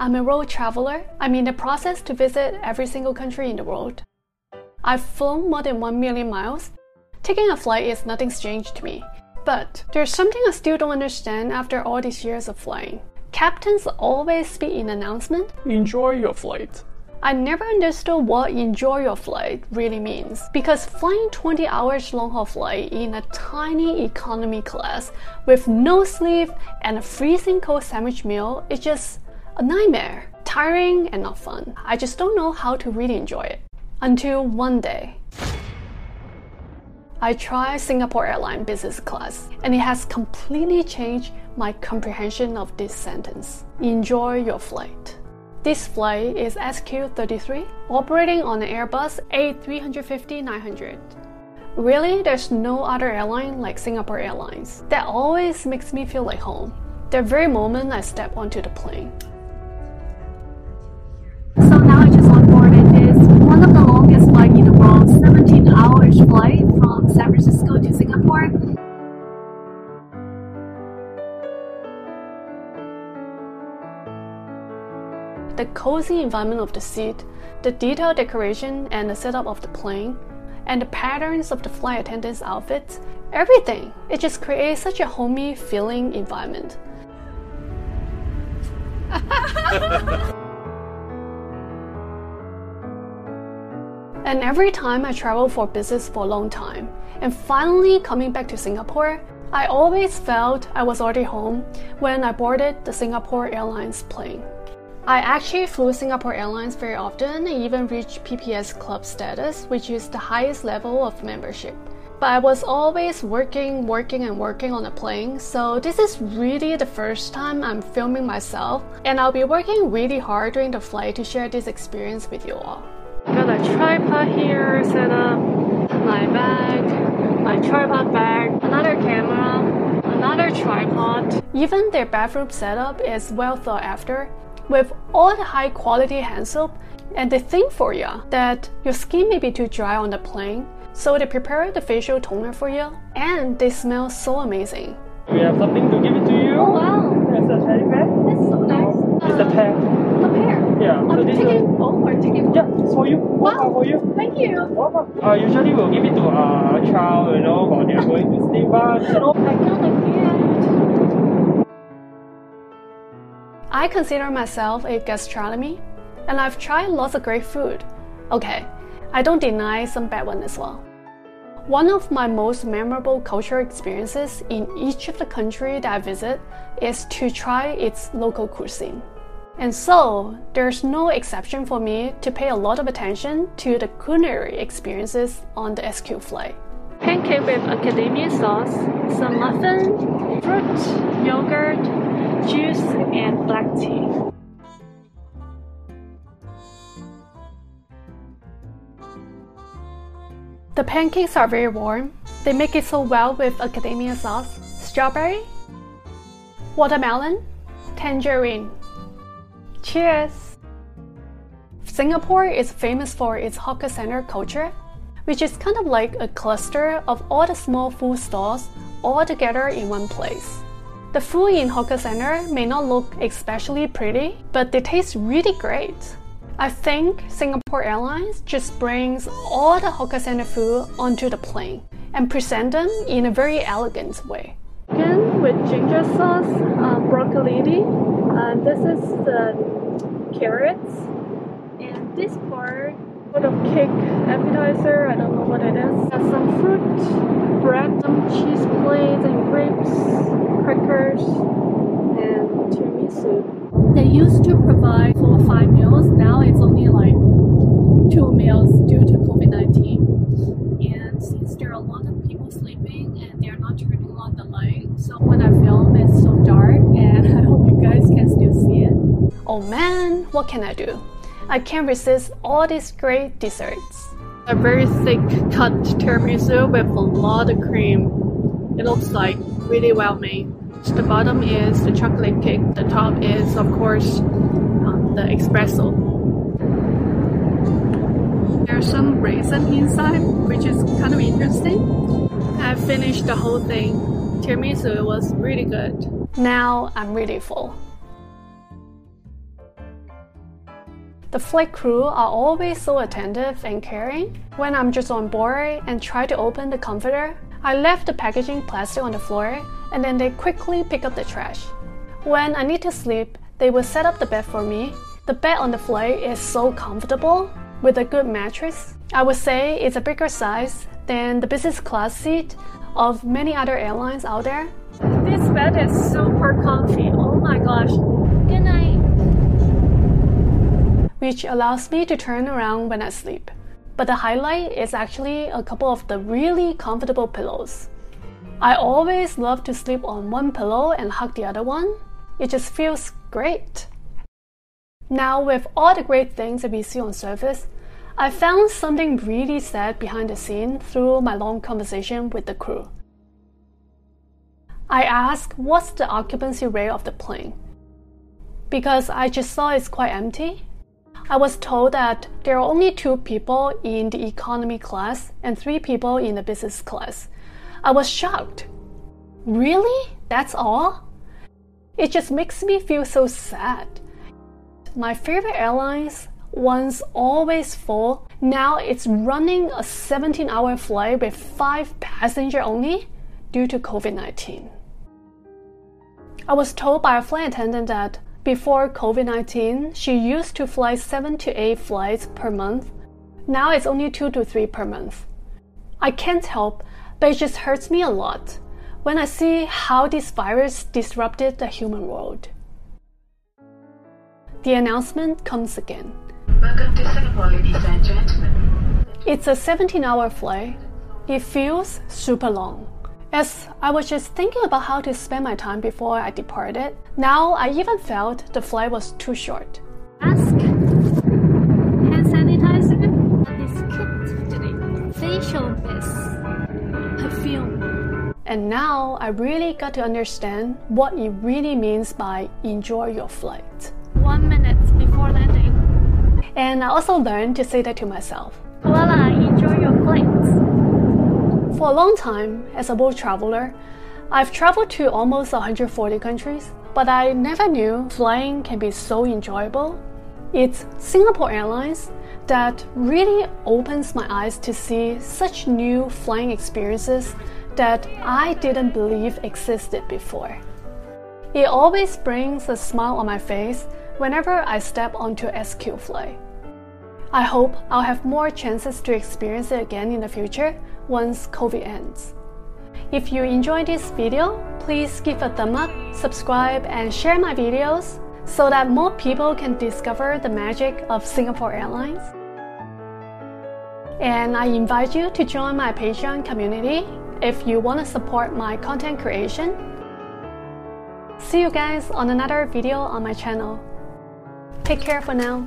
I'm a road traveler. I'm in the process to visit every single country in the world. I've flown more than 1 million miles. Taking a flight is nothing strange to me. But there's something I still don't understand after all these years of flying. Captains always speak in announcement. Enjoy your flight. I never understood what enjoy your flight really means because flying 20 hours long haul flight in a tiny economy class with no sleep and a freezing cold sandwich meal is just a nightmare. Tiring and not fun. I just don't know how to really enjoy it. Until one day. I tried Singapore Airlines business class and it has completely changed my comprehension of this sentence. Enjoy your flight. This flight is SQ33, operating on an Airbus A350-900. Really, there's no other airline like Singapore Airlines. That always makes me feel like home. The very moment I step onto the plane. Flight from San Francisco to Singapore. The cozy environment of the seat, the detailed decoration and the setup of the plane, and the patterns of the flight attendants' outfits, everything. It just creates such a homey feeling environment. and every time I travel for business for a long time, and finally coming back to Singapore, I always felt I was already home when I boarded the Singapore Airlines plane. I actually flew Singapore Airlines very often and even reached PPS Club status, which is the highest level of membership. But I was always working, working, and working on the plane, so this is really the first time I'm filming myself, and I'll be working really hard during the flight to share this experience with you all. Got a tripod here set up, my bag, my tripod bag, another camera, another tripod. Even their bathroom setup is well thought after, with all the high quality hand soap, and they think for you that your skin may be too dry on the plane, so they prepare the facial toner for you, and they smell so amazing. We have something to give it to you. Oh wow, It's a teddy bear. that's so nice. It's a pear. A pear. Yeah. I'm this taking is both or taking yeah, it's for you. Wow. for you. Thank you. Wow. Uh, usually we'll give it to a child, you know, while they're going to sleep. But you know, I got a gift. I consider myself a gastronomy, and I've tried lots of great food. Okay, I don't deny some bad one as well. One of my most memorable cultural experiences in each of the country that I visit is to try its local cuisine. And so, there's no exception for me to pay a lot of attention to the culinary experiences on the SQ flight. Pancake with macadamia sauce, some muffin, fruit, yogurt, juice, and black tea. The pancakes are very warm. They make it so well with macadamia sauce, strawberry, watermelon, tangerine. Cheers! Singapore is famous for its hawker center culture, which is kind of like a cluster of all the small food stalls all together in one place. The food in hawker center may not look especially pretty, but they taste really great. I think Singapore Airlines just brings all the hawker center food onto the plane and present them in a very elegant way. Chicken with ginger sauce, uh, broccoli, uh, this is the carrots, and this part, sort of cake appetizer, I don't know what it is. Uh, some fruit, bread, some cheese plates and grapes, crackers, and tiramisu. They used to provide four or five meals. Now it's only like two meals due to COVID 19. And since there are a lot of people sleeping and they're not turning on the light, so when I film, it's so dark, and I hope you guys can still see it. Oh man, what can I do? I can't resist all these great desserts. A very thick cut tiramisu with a lot of cream. It looks like really well made. The bottom is the chocolate cake. The top is, of course, um, the espresso. There's some raisin inside, which is kind of interesting. I finished the whole thing. Tiramisu was really good. Now I'm really full. The flight crew are always so attentive and caring. When I'm just on board and try to open the comforter, I left the packaging plastic on the floor and then they quickly pick up the trash. When I need to sleep, they will set up the bed for me. The bed on the flight is so comfortable with a good mattress. I would say it's a bigger size than the business class seat of many other airlines out there. This bed is super comfy. Oh my gosh. Good night which allows me to turn around when I sleep. But the highlight is actually a couple of the really comfortable pillows. I always love to sleep on one pillow and hug the other one. It just feels great. Now, with all the great things that we see on surface, I found something really sad behind the scene through my long conversation with the crew. I asked what's the occupancy rate of the plane because I just saw it's quite empty I was told that there are only two people in the economy class and three people in the business class. I was shocked. Really? That's all? It just makes me feel so sad. My favorite airlines, once always full, now it's running a 17 hour flight with five passenger only due to COVID 19. I was told by a flight attendant that before COVID 19, she used to fly 7 to 8 flights per month. Now it's only 2 to 3 per month. I can't help, but it just hurts me a lot when I see how this virus disrupted the human world. The announcement comes again. Welcome to Singapore, ladies and gentlemen. It's a 17 hour flight. It feels super long. As I was just thinking about how to spend my time before I departed, now I even felt the flight was too short. Ask hand sanitizer, this kit today, facial mist, perfume. And now I really got to understand what it really means by enjoy your flight. One minute before landing. And I also learned to say that to myself. Voila, enjoy your flight. For a long time, as a world traveler, I've traveled to almost 140 countries, but I never knew flying can be so enjoyable. It's Singapore Airlines that really opens my eyes to see such new flying experiences that I didn't believe existed before. It always brings a smile on my face whenever I step onto SQ flight. I hope I'll have more chances to experience it again in the future once COVID ends. If you enjoyed this video, please give a thumb up, subscribe, and share my videos so that more people can discover the magic of Singapore Airlines. And I invite you to join my Patreon community if you want to support my content creation. See you guys on another video on my channel. Take care for now.